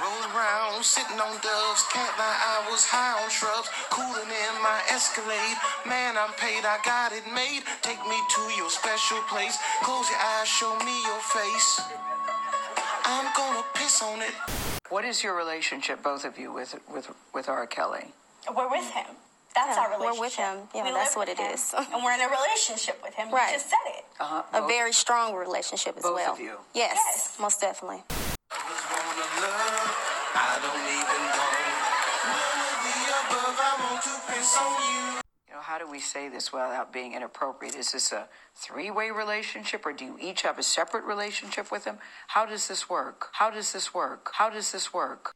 rolling around, sitting on doves. Can't lie, I was high on shrubs, cooling in my Escalade. Man, I'm paid, I got it made. Take me to your special place. Close your eyes, show me your face. I'm gonna piss on it. What is your relationship, both of you, with with with R. Kelly? We're with him. That's Yeah, our relationship. we're with him. Yeah, We that's what with it him, is. and we're in a relationship with him. Right. You just said it. Uh-huh. A Both- very strong relationship as Both well. of you. Yes, Yes. most definitely. was born to love. I don't even want none of the above. I want to piss on you. You know, how do we say this without being inappropriate? Is this a three-way relationship, or do you each have a separate relationship with him? How does this work? How does this work? How does this work?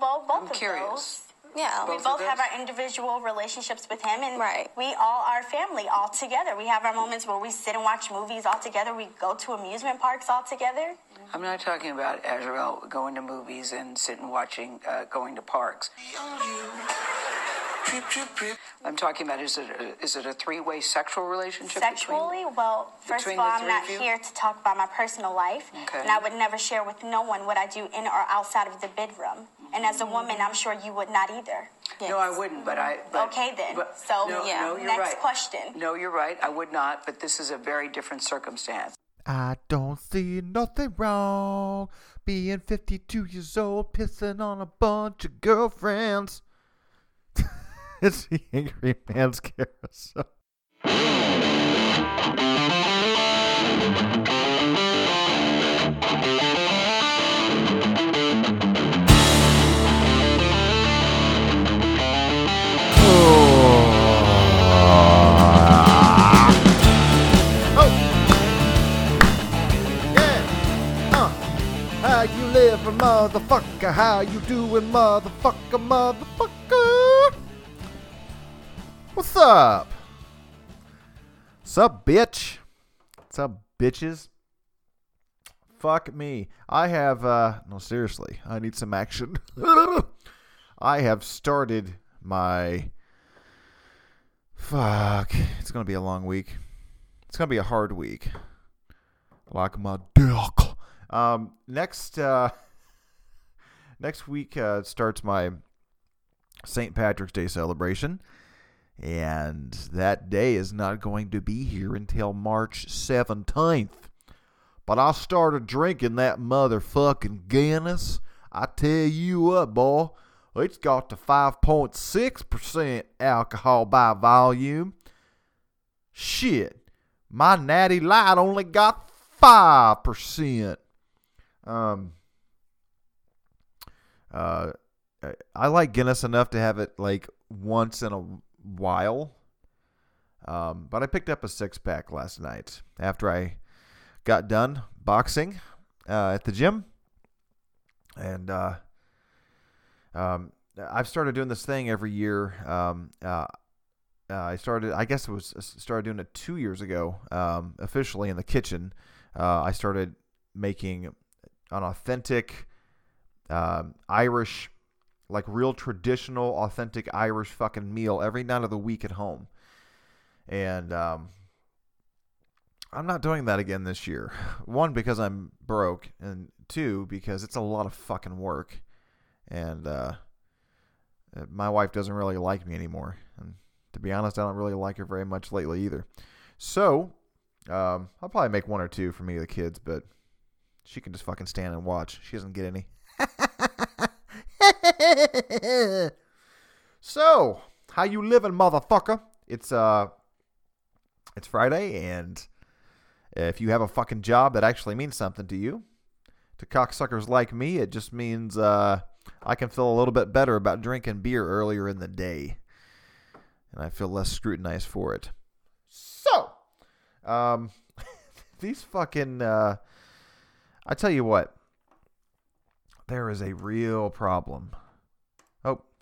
Well, both I'm of curious. those. Yeah. We Both of both have our individual relationships with him, and Right. we all are family all together. We have our moments where we sit and watch movies all together. We go to amusement parks all together. I'm not talking about Azrael going to movies and sitting watching, uh, going to parks. I'm talking about is it a, is it a three-way sexual relationship? Sexually, well, first of all, I'm not here to talk about my personal life, Okay. and I would never share with no one what I do in or outside of the bedroom. And as a woman, I'm sure you would not either. Between, no, I wouldn't. But I. But, Okay, then. but- So, no, yeah. no, you're next right. question. No, you're right. I would not. But this is a very different circumstance. I don't see nothing wrong being 52 years old, pissing on a bunch of girlfriends. it's the Angry Man's Carousel. Motherfucker? How you doing, motherfucker, motherfucker? What's up? What's up, bitch? What's up, bitches? Fuck me. I have, uh, no, seriously, I need some action. I have started my. Fuck. It's gonna be a long week. It's gonna be a hard week. Like my dick. Um, next uh, next week uh, starts my St. Patrick's Day celebration, and that day is not going to be here until March seventeenth. But I started drinking that motherfucking Guinness. I tell you what, boy, it's got to 5.6% alcohol by volume. Shit, my natty light only got 5%. Um, uh, I- like Guinness enough to have it like once in a while. Um, but I picked up a six pack last night after I got done boxing uh, at the gym. And uh, um, I've started doing this thing every year. Um, uh, uh, I started, I guess it was uh, started doing it two years ago, um, officially in the kitchen. Uh, I started making an authentic um, Irish, like real traditional, authentic Irish fucking meal every night of the week at home. And um, I'm not doing that again this year. One, because I'm broke, and two, because it's a lot of fucking work. And uh, uh, my wife doesn't really like me anymore. And to be honest, I don't really like her very much lately either. So, um, I'll probably make one or two for me and the kids, but she can just fucking stand and watch. She doesn't get any. so, how you living, motherfucker? It's uh, it's Friday, and if you have a fucking job that actually means something to you, to cocksuckers like me, it just means uh, I can feel a little bit better about drinking beer earlier in the day, and I feel less scrutinized for it. So, um, these fucking uh, I tell you what, there is a real problem.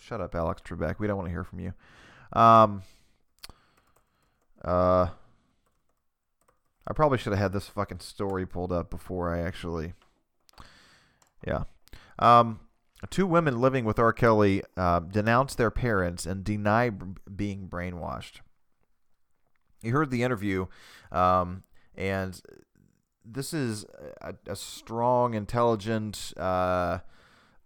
Shut up, Alex Trebek. We don't want to hear from you. Um, uh, I probably should have had this fucking story pulled up before I actually. Yeah. Um, two women living with R. Kelly uh, denounce their parents and deny b- being brainwashed. You heard the interview, um, and this is a, a strong, intelligent, uh,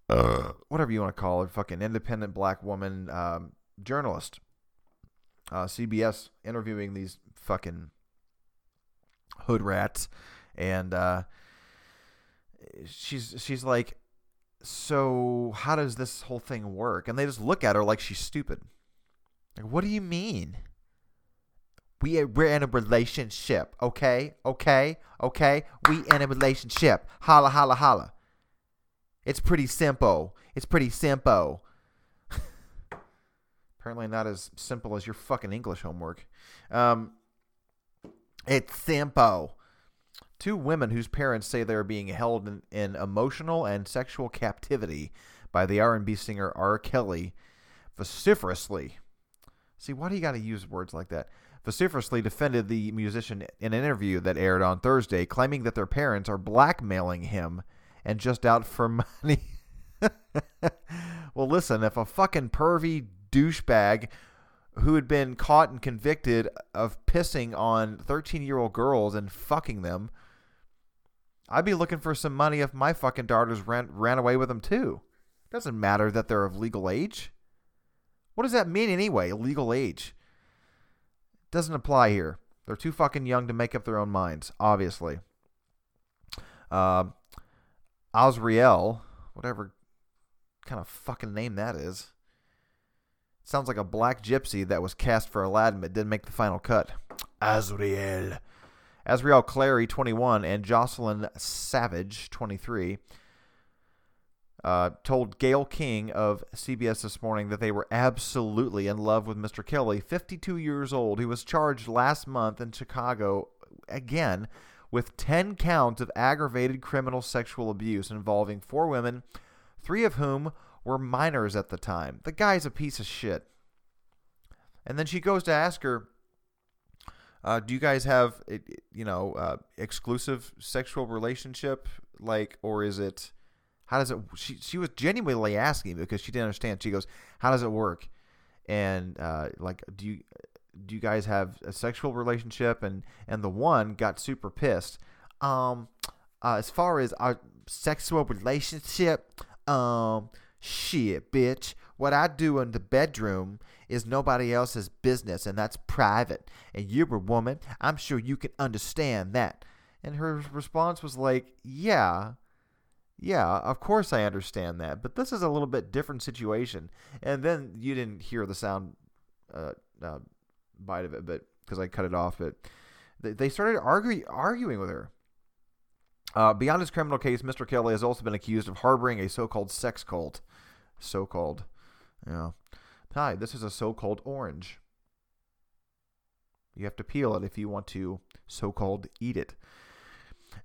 uh, whatever you want to call her, fucking independent black woman um, journalist. Uh, CBS interviewing these fucking hood rats, and uh, she's she's like, so how does this whole thing work? And they just look at her like she's stupid. Like, what do you mean? We we're in a relationship, okay, okay, okay. We in a relationship. Holla, holla, holla. It's pretty simple. It's pretty simple. Apparently not as simple as your fucking English homework. Um, it's simple. Two women whose parents say they are being held in, in emotional and sexual captivity by the R&B singer R. Kelly vociferously. See, why do you got to use words like that? Vociferously defended the musician in an interview that aired on Thursday, claiming that their parents are blackmailing him and just out for money. well, listen, if a fucking pervy douchebag who had been caught and convicted of pissing on 13 year old girls and fucking them, I'd be looking for some money if my fucking daughters ran, ran away with them too. Doesn't matter that they're of legal age. What does that mean anyway, legal age? Doesn't apply here. They're too fucking young to make up their own minds, obviously. Uh, Azriel, whatever kind of fucking name that is. Sounds like a black gypsy that was cast for Aladdin but didn't make the final cut. Azriel. Azriel Clary, 21, and Jocelyn Savage, 23, uh, told Gayle King of CBS this morning that they were absolutely in love with Mr. Kelly, 52 years old, who was charged last month in Chicago again with 10 counts of aggravated criminal sexual abuse involving four women, three of whom were minors at the time. The guy's a piece of shit. And then she goes to ask her, uh, "Do you guys have, you know, uh, exclusive sexual relationship, like, or is it? How does it?" She she was genuinely asking because she didn't understand. She goes, "How does it work?" And uh, like, do you do you guys have a sexual relationship? And and the one got super pissed. Um, uh, as far as our sexual relationship, um, Shit, bitch. What I do in the bedroom is nobody else's business, and that's private. And you're a woman. I'm sure you can understand that. And her response was like, Yeah, yeah, of course I understand that. But this is a little bit different situation. And then you didn't hear the sound uh, uh, bite of it, but because I cut it off. But they started argue, arguing with her. Uh, beyond his criminal case, Mr. Kelly has also been accused of harboring a so-called sex cult. So-called. Yeah. Hi, this is a so-called orange. You have to peel it if you want to so-called eat it.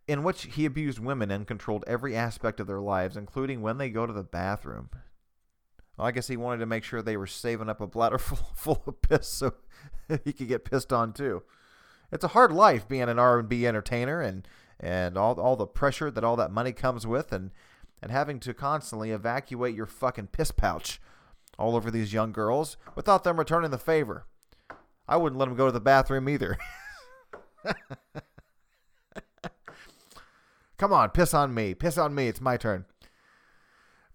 In which he abused women and controlled every aspect of their lives, including when they go to the bathroom. Well, I guess he wanted to make sure they were saving up a bladder full, full of piss so he could get pissed on too. It's a hard life being an R&B entertainer and and all all the pressure that all that money comes with and and having to constantly evacuate your fucking piss pouch all over these young girls without them returning the favor. I wouldn't let them go to the bathroom either. Come on, piss on me. Piss on me. It's my turn.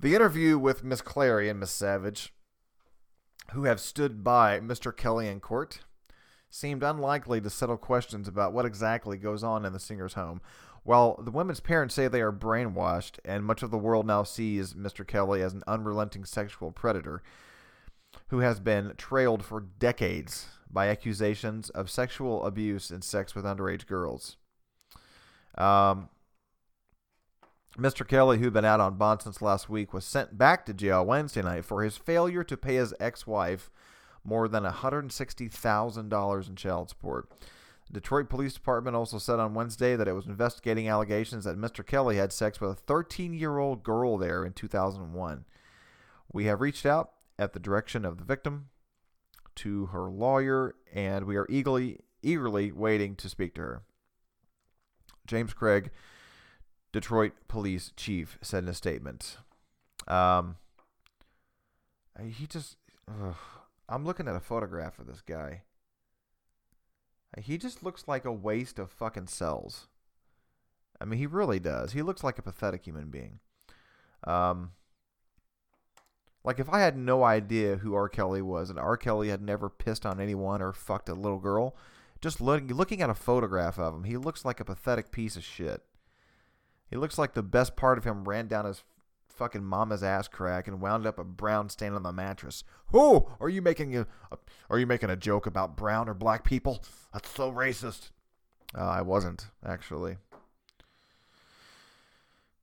The interview with Miss Clary and Miss Savage, who have stood by Mr. Kelly in court, seemed unlikely to settle questions about what exactly goes on in the singer's home. While the women's parents say they are brainwashed, and much of the world now sees Mr. Kelly as an unrelenting sexual predator who has been trailed for decades by accusations of sexual abuse and sex with underage girls. Um, Mr. Kelly, who'd been out on bond since last week, was sent back to jail Wednesday night for his failure to pay his ex wife more than $160,000 in child support. The Detroit Police Department also said on Wednesday that it was investigating allegations that Mr. Kelly had sex with a 13 year old girl there in 2001. We have reached out at the direction of the victim to her lawyer, and we are eagerly, eagerly waiting to speak to her. James Craig, Detroit Police Chief, said in a statement. Um, he just. Ugh. I'm looking at a photograph of this guy. He just looks like a waste of fucking cells. I mean, he really does. He looks like a pathetic human being. Um, like if I had no idea who R. Kelly was and R. Kelly had never pissed on anyone or fucked a little girl, just look, looking at a photograph of him, he looks like a pathetic piece of shit. He looks like the best part of him ran down his fucking mama's ass crack and wound up a brown stain on the mattress. Oh, are you making a, are you making a joke about brown or black people? That's so racist. Uh, I wasn't actually.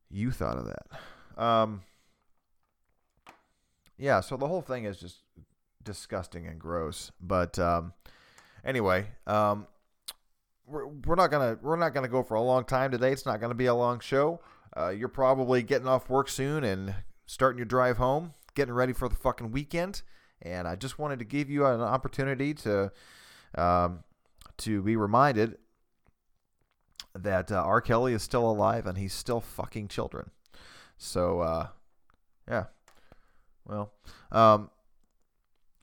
You thought of that. Um, yeah, so the whole thing is just disgusting and gross. But um, anyway, um, we're, we're not gonna we're not gonna go for a long time today. It's not gonna be a long show. Uh, you're probably getting off work soon and starting your drive home, getting ready for the fucking weekend. And I just wanted to give you an opportunity to um, to be reminded that uh, R. Kelly is still alive and he's still fucking children. So, uh, yeah. Well, um,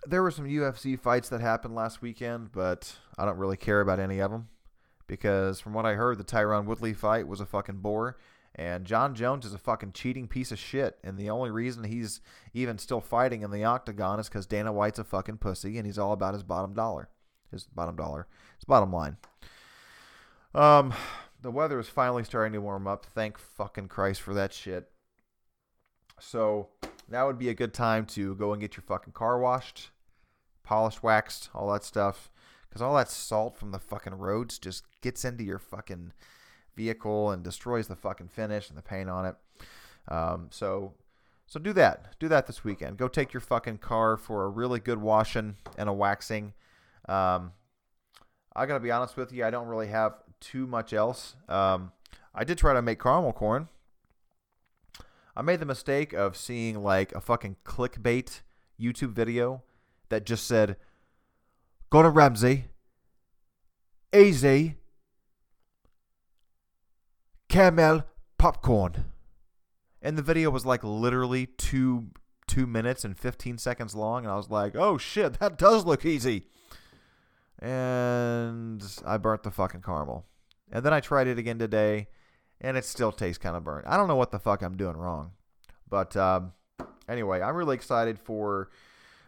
there were some UFC fights that happened last weekend, but I don't really care about any of them because from what I heard, the Tyron Woodley fight was a fucking bore. And Jon Jones is a fucking cheating piece of shit. And the only reason he's even still fighting in the octagon is because Dana White's a fucking pussy and he's all about his bottom dollar. His bottom dollar. His bottom line. Um, the weather is finally starting to warm up. Thank fucking Christ for that shit. So that would be a good time to go and get your fucking car washed, polished, waxed, all that stuff. Because all that salt from the fucking roads just gets into your fucking vehicle and destroys the fucking finish and the paint on it. Um, so, so do that. Do that this weekend. Go take your fucking car for a really good washing and a waxing. Um, I gotta be honest with you. I don't really have too much else. Um, I did try to make caramel corn. I made the mistake of seeing like a fucking clickbait YouTube video that just said, "Gordon Ramsay, easy, caramel popcorn," and the video was like literally two two minutes and fifteen seconds long, and I was like, "Oh shit, that does look easy." And I burnt the fucking caramel. And then I tried it again today, and it still tastes kind of burnt. I don't know what the fuck I'm doing wrong. But um, anyway, I'm really excited for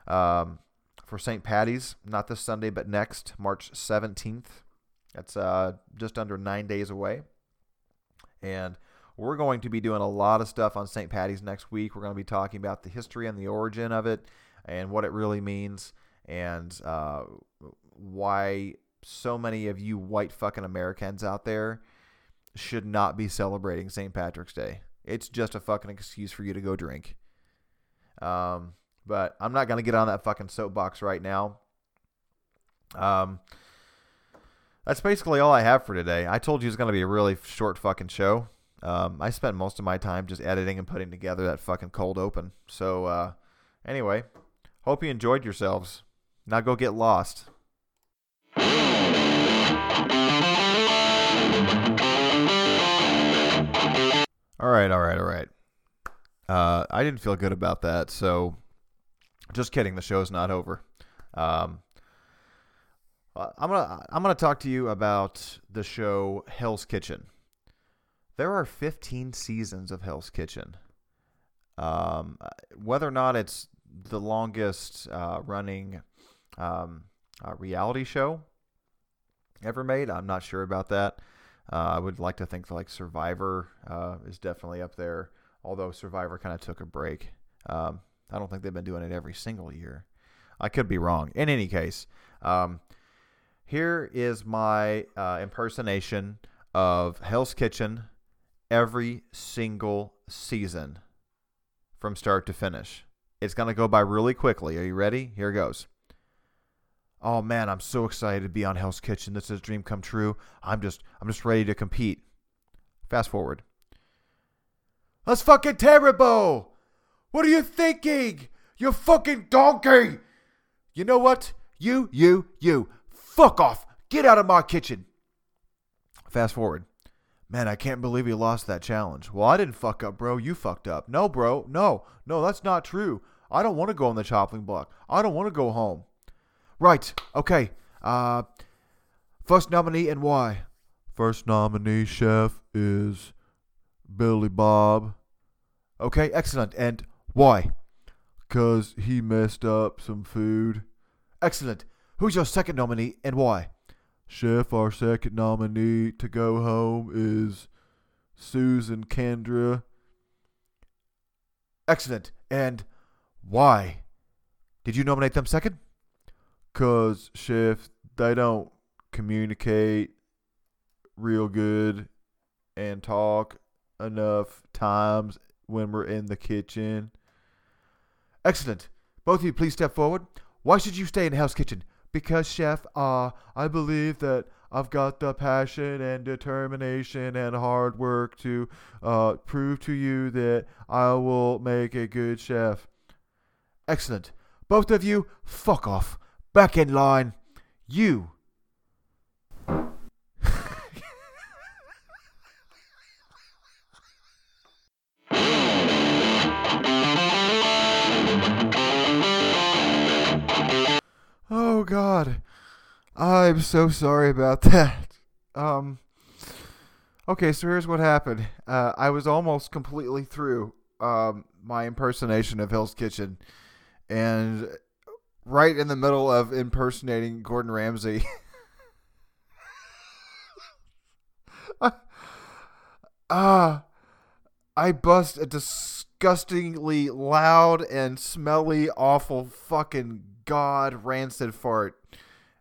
um, for St. Patty's, not this Sunday, but next, March 17th. That's uh, just under nine days away. And we're going to be doing a lot of stuff on St. Patty's next week. We're going to be talking about the history and the origin of it and what it really means and uh, why so many of you white fucking Americans out there should not be celebrating St. Patrick's Day. It's just a fucking excuse for you to go drink. Um, but I'm not gonna get on that fucking soapbox right now. Um, that's basically all I have for today. I told you it's gonna be a really short fucking show. Um, I spent most of my time just editing and putting together that fucking cold open. So, uh, anyway, hope you enjoyed yourselves. Now go get lost. All right, all right, all right. Uh, I didn't feel good about that, so just kidding. The show's not over. Um, I'm gonna I'm gonna talk to you about the show Hell's Kitchen. There are 15 seasons of Hell's Kitchen. Um, whether or not it's the longest uh, running um, uh, reality show ever made, I'm not sure about that. Uh, I would like to think like Survivor uh, is definitely up there, although Survivor kind of took a break. Um, I don't think they've been doing it every single year. I could be wrong. In any case, um, here is my uh, impersonation of Hell's Kitchen every single season from start to finish. It's going to go by really quickly. Are you ready? Here it goes. Oh man, I'm so excited to be on Hell's Kitchen. This is a dream come true. I'm just I'm just ready to compete. Fast forward. That's fucking terrible. What are you thinking? You fucking donkey. You know what? You, you, you. Fuck off. Get out of my kitchen. Fast forward. Man, I can't believe you lost that challenge. Well, I didn't fuck up, bro. You fucked up. No, bro. No. No, that's not true. I don't want to go on the chopping block. I don't want to go home. Right. Okay. Uh, first nominee and why? First nominee, chef, is Billy Bob. Okay, excellent. And why? Because he messed up some food. Excellent. Who's your second nominee and why? Chef, our second nominee to go home is Susan Kendra. Excellent. And why did you nominate them second? Because, Chef, they don't communicate real good and talk enough times when we're in the kitchen. Excellent. Both of you, please step forward. Why should you stay in Hell's Kitchen? Because, Chef, uh, I believe that I've got the passion and determination and hard work to uh, prove to you that I will make a good chef. Excellent. Both of you, fuck off. Back in line. You. God. I'm so sorry about that. Um. Okay, so here's what happened. Uh, I was almost completely through um, my impersonation of Hell's Kitchen, and right in the middle of impersonating Gordon Ramsay, ah, uh, I bust a disgustingly loud and smelly, awful, fucking god rancid fart.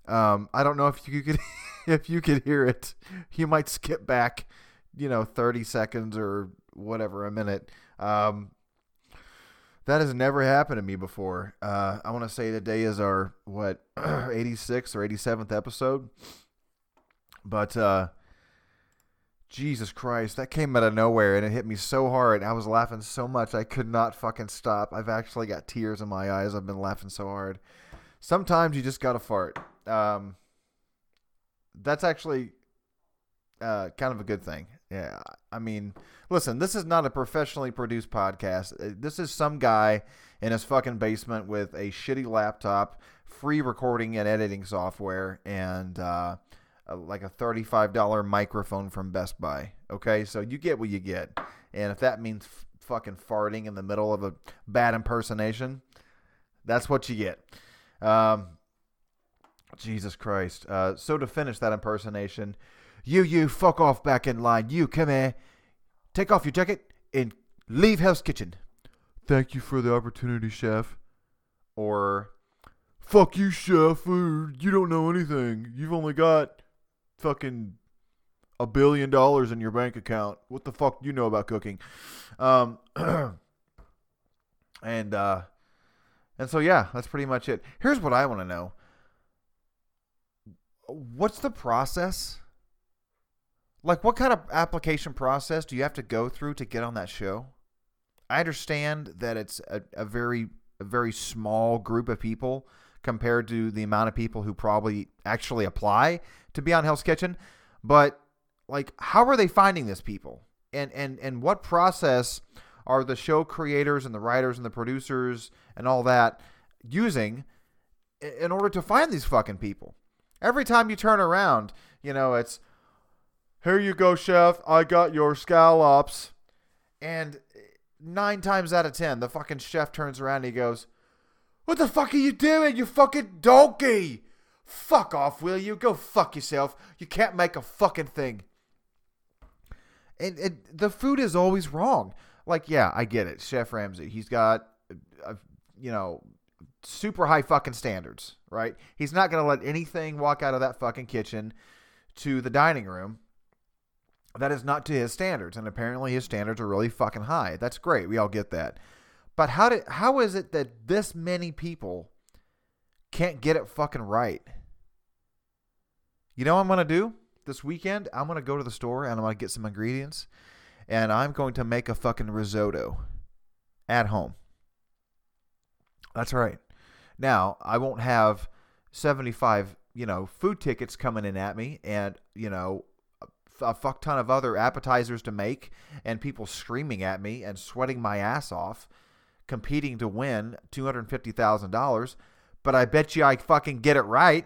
Um, I don't know if you could if you could hear it. You might skip back, you know, thirty seconds or whatever a minute. Um, that has never happened to me before. Uh, I want to say today is our what 86th or 87th episode, but uh, Jesus Christ, that came out of nowhere and it hit me so hard. I was laughing so much I could not fucking stop. I've actually got tears in my eyes. I've been laughing so hard. Sometimes you just gotta fart. Um, that's actually uh, kind of a good thing. Yeah, I mean, listen, this is not a professionally produced podcast. Uh, this is some guy in his fucking basement with a shitty laptop, free recording and editing software, and uh, a, like a thirty-five dollar microphone from Best Buy. Okay, so you get what you get, and if that means f- fucking farting in the middle of a bad impersonation, that's what you get. Um, Jesus Christ. Uh, so to finish that impersonation, you, you, fuck off back in line. You, come here. Take off your jacket and leave Hell's Kitchen. Thank you for the opportunity, chef. Or, fuck you, chef. You don't know anything. You've only got fucking a billion dollars in your bank account. What the fuck do you know about cooking? Um, and, uh, and so, yeah, that's pretty much it. Here's what I want to know what's the process? Like, what kind of application process do you have to go through to get on that show? I understand that it's a, a very, a very small group of people compared to the amount of people who probably actually apply to be on Hell's Kitchen, but like, how are they finding this people? And and and what process are the show creators and the writers and the producers and all that using in order to find these fucking people? Every time you turn around, you know, it's here you go, chef. I got your scallops. And nine times out of ten, the fucking chef turns around and he goes, What the fuck are you doing, you fucking donkey? Fuck off, will you? Go fuck yourself. You can't make a fucking thing. And, and the food is always wrong. Like, yeah, I get it. Chef Ramsay, he's got, uh, you know, super high fucking standards, right? He's not going to let anything walk out of that fucking kitchen to the dining room that is not to his standards. And apparently his standards are really fucking high. That's great. We all get that. But how did how is it that this many people can't get it fucking right? You know what I'm to do this weekend? I'm to go to the store and I'm to get some ingredients and I'm going to make a fucking risotto at home. That's right. Now, I won't have 75, you know, food tickets coming in at me and, you know, a fuck ton of other appetizers to make and people screaming at me and sweating my ass off competing to win $250,000, but I bet you I fucking get it right.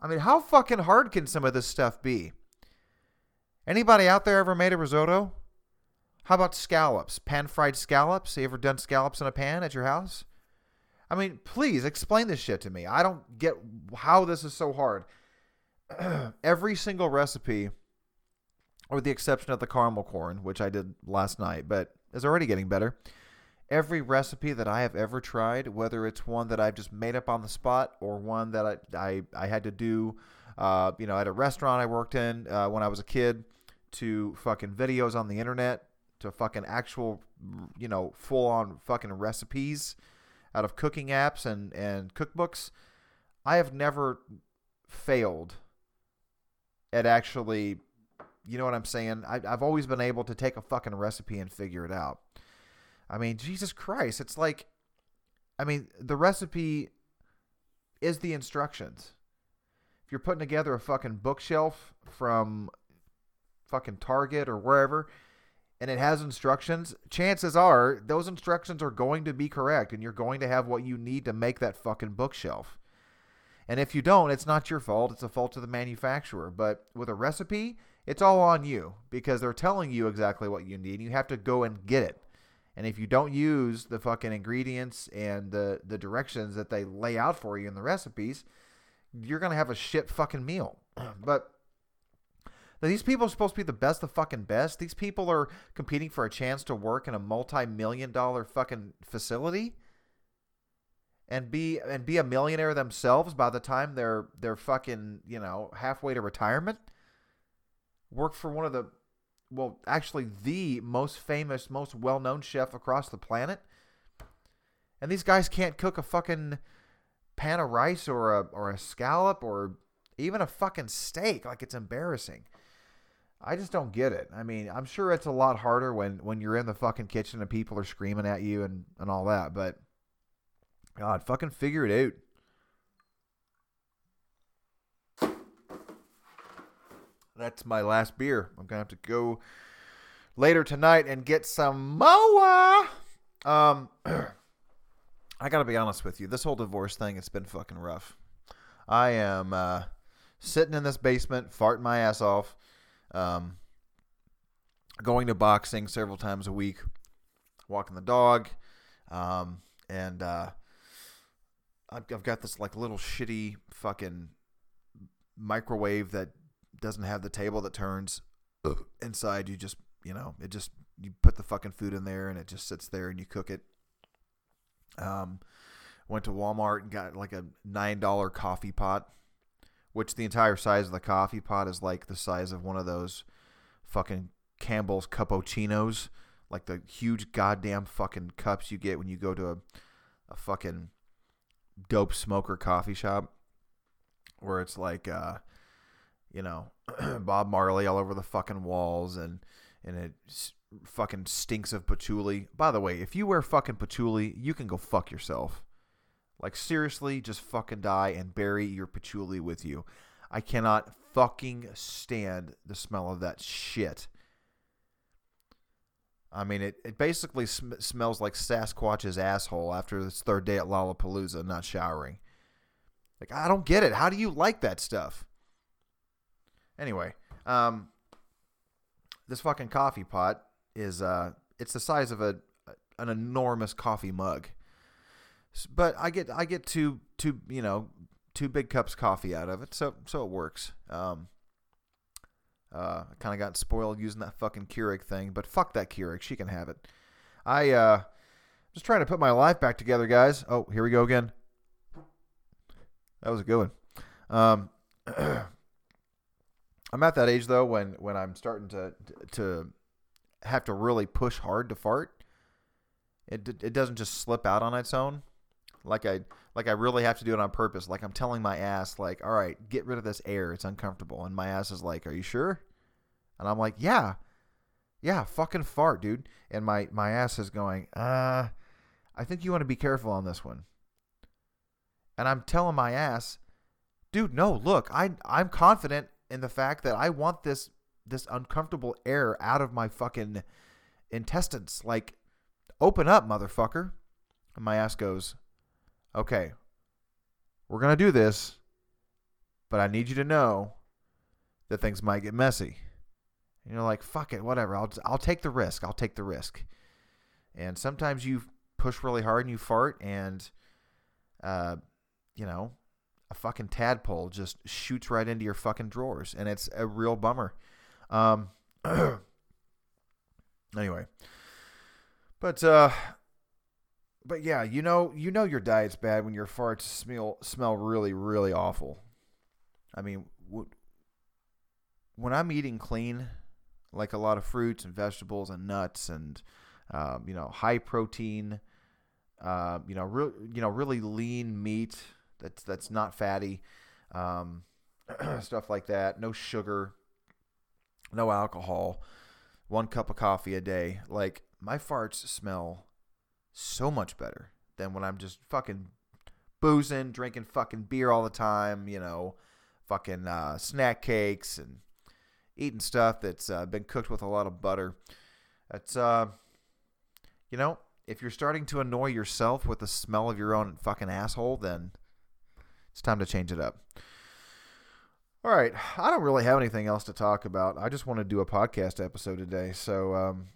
I mean, how fucking hard can some of this stuff be? Anybody out there ever made a risotto? How about scallops? Pan fried scallops? You ever done scallops in a pan at your house? I mean, please explain this shit to me. I don't get how this is so hard. Every single recipe, with the exception of the caramel corn, which I did last night, but is already getting better. Every recipe that I have ever tried, whether it's one that I've just made up on the spot or one that I I, I had to do, uh, you know, at a restaurant I worked in uh, when I was a kid, to fucking videos on the internet, to fucking actual, you know, full on fucking recipes out of cooking apps and and cookbooks. I have never failed at actually you know what I'm saying? I, I've always been able to take a fucking recipe and figure it out. I mean, Jesus Christ, it's like, I mean, the recipe is the instructions. If you're putting together a fucking bookshelf from fucking Target or wherever, and it has instructions, chances are those instructions are going to be correct, and you're going to have what you need to make that fucking bookshelf. And if you don't, it's not your fault. It's a fault of the manufacturer. But with a recipe, it's all on you because they're telling you exactly what you need. You have to go and get it. And if you don't use the fucking ingredients and the, the directions that they lay out for you in the recipes, you're going to have a shit fucking meal. but these people are supposed to be the best of fucking best. These people are competing for a chance to work in a multi million dollar fucking facility and be and be a millionaire themselves by the time they're they're fucking, you know, halfway to retirement worked for one of the, well, actually the most famous, most well known chef across the planet. And these guys can't cook a fucking pan of rice or a, or a scallop or even a fucking steak. Like, it's embarrassing. I just don't get it. I mean, I'm sure it's a lot harder when, when you're in the fucking kitchen and people are screaming at you and, and all that, but God, fucking figure it out. That's my last beer. I'm gonna have to go later tonight and get some Moa. Um, I gotta be honest with you. This whole divorce thing, it's been fucking rough. I am uh, sitting in this basement, farting my ass off, um, going to boxing several times a week, walking the dog, um, and uh, I've, I've got this like little shitty fucking microwave that doesn't have the table that turns inside. You just, you know, it just you put the fucking food in there and it just sits there and you cook it. Um, went to Walmart and got like a nine dollar coffee pot, which the entire size of the coffee pot is like the size of one of those fucking Campbell's cappuccinos, like the huge goddamn fucking cups you get when you go to a, a fucking dope smoker coffee shop, where it's like uh, you know, Bob Marley all over the fucking walls and and it fucking stinks of patchouli. By the way, if you wear fucking patchouli, you can go fuck yourself. Like seriously, just fucking die and bury your patchouli with you. I cannot fucking stand the smell of that shit. I mean, it, it basically sm- smells like Sasquatch's asshole after his third day at Lollapalooza not showering. Like, I don't get it. How do you like that stuff? Anyway, um, this fucking coffee pot is uh, it's the size of a an enormous coffee mug. But I get I get two two you know two big cups coffee out of it, so so it works. Um, uh, I kind of got spoiled using that fucking Keurig thing, but fuck that Keurig, she can have it. I uh, just trying to put my life back together, guys. Oh, here we go again. That was a good one. Um, I'm at that age though when when I'm starting to to have to really push hard to fart. It it doesn't just slip out on its own. Like I like I really have to do it on purpose. Like I'm telling my ass like, "All right, get rid of this air. It's uncomfortable." And my ass is like, "Are you sure?" And I'm like, "Yeah." Yeah, fucking fart, dude. And my my ass is going, "Uh, I think you want to be careful on this one." And I'm telling my ass, "Dude, no, look, I I'm confident in the fact that I want this this uncomfortable air out of my fucking intestines. Like, open up, motherfucker. And my ass goes, okay, we're going to do this, but I need you to know that things might get messy. And you're like, fuck it, whatever. I'll I'll take the risk. I'll take the risk. And sometimes you push really hard and you fart, and uh, you know, a fucking tadpole just shoots right into your fucking drawers, and it's a real bummer. Um, anyway, but uh, but yeah, you know, you know your diet's bad when your farts smell smell really, really awful. I mean, when I'm eating clean, like a lot of fruits and vegetables and nuts and um, you know high protein, uh, you know, real, you know, really lean meat that's that's not fatty, um, stuff like that. No sugar, no alcohol, one cup of coffee a day. Like my farts smell so much better than when I'm just fucking boozing, drinking fucking beer all the time, you know, fucking uh, snack cakes and eating stuff that's uh, been cooked with a lot of butter. It's, uh, you know, if you're starting to annoy yourself with the smell of your own fucking asshole, then it's time to change it up. All right, I don't really have anything else to talk about. I just want to do a podcast episode today. So, um,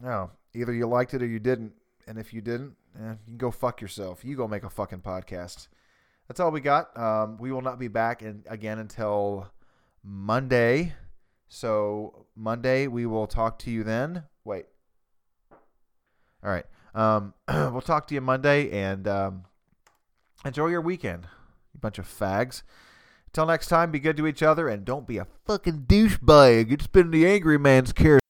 no, either you liked it or you didn't. And if you didn't, eh, you can go fuck yourself. You go make a fucking podcast. That's all we got. Um, we will not be back in, again until Monday. So Monday we will talk to you then. Wait. All right. Um, we'll talk to you Monday and um, enjoy your weekend. Bunch of fags. Until next time, be good to each other and don't be a fucking douchebag. It's been the Angry Man's Care.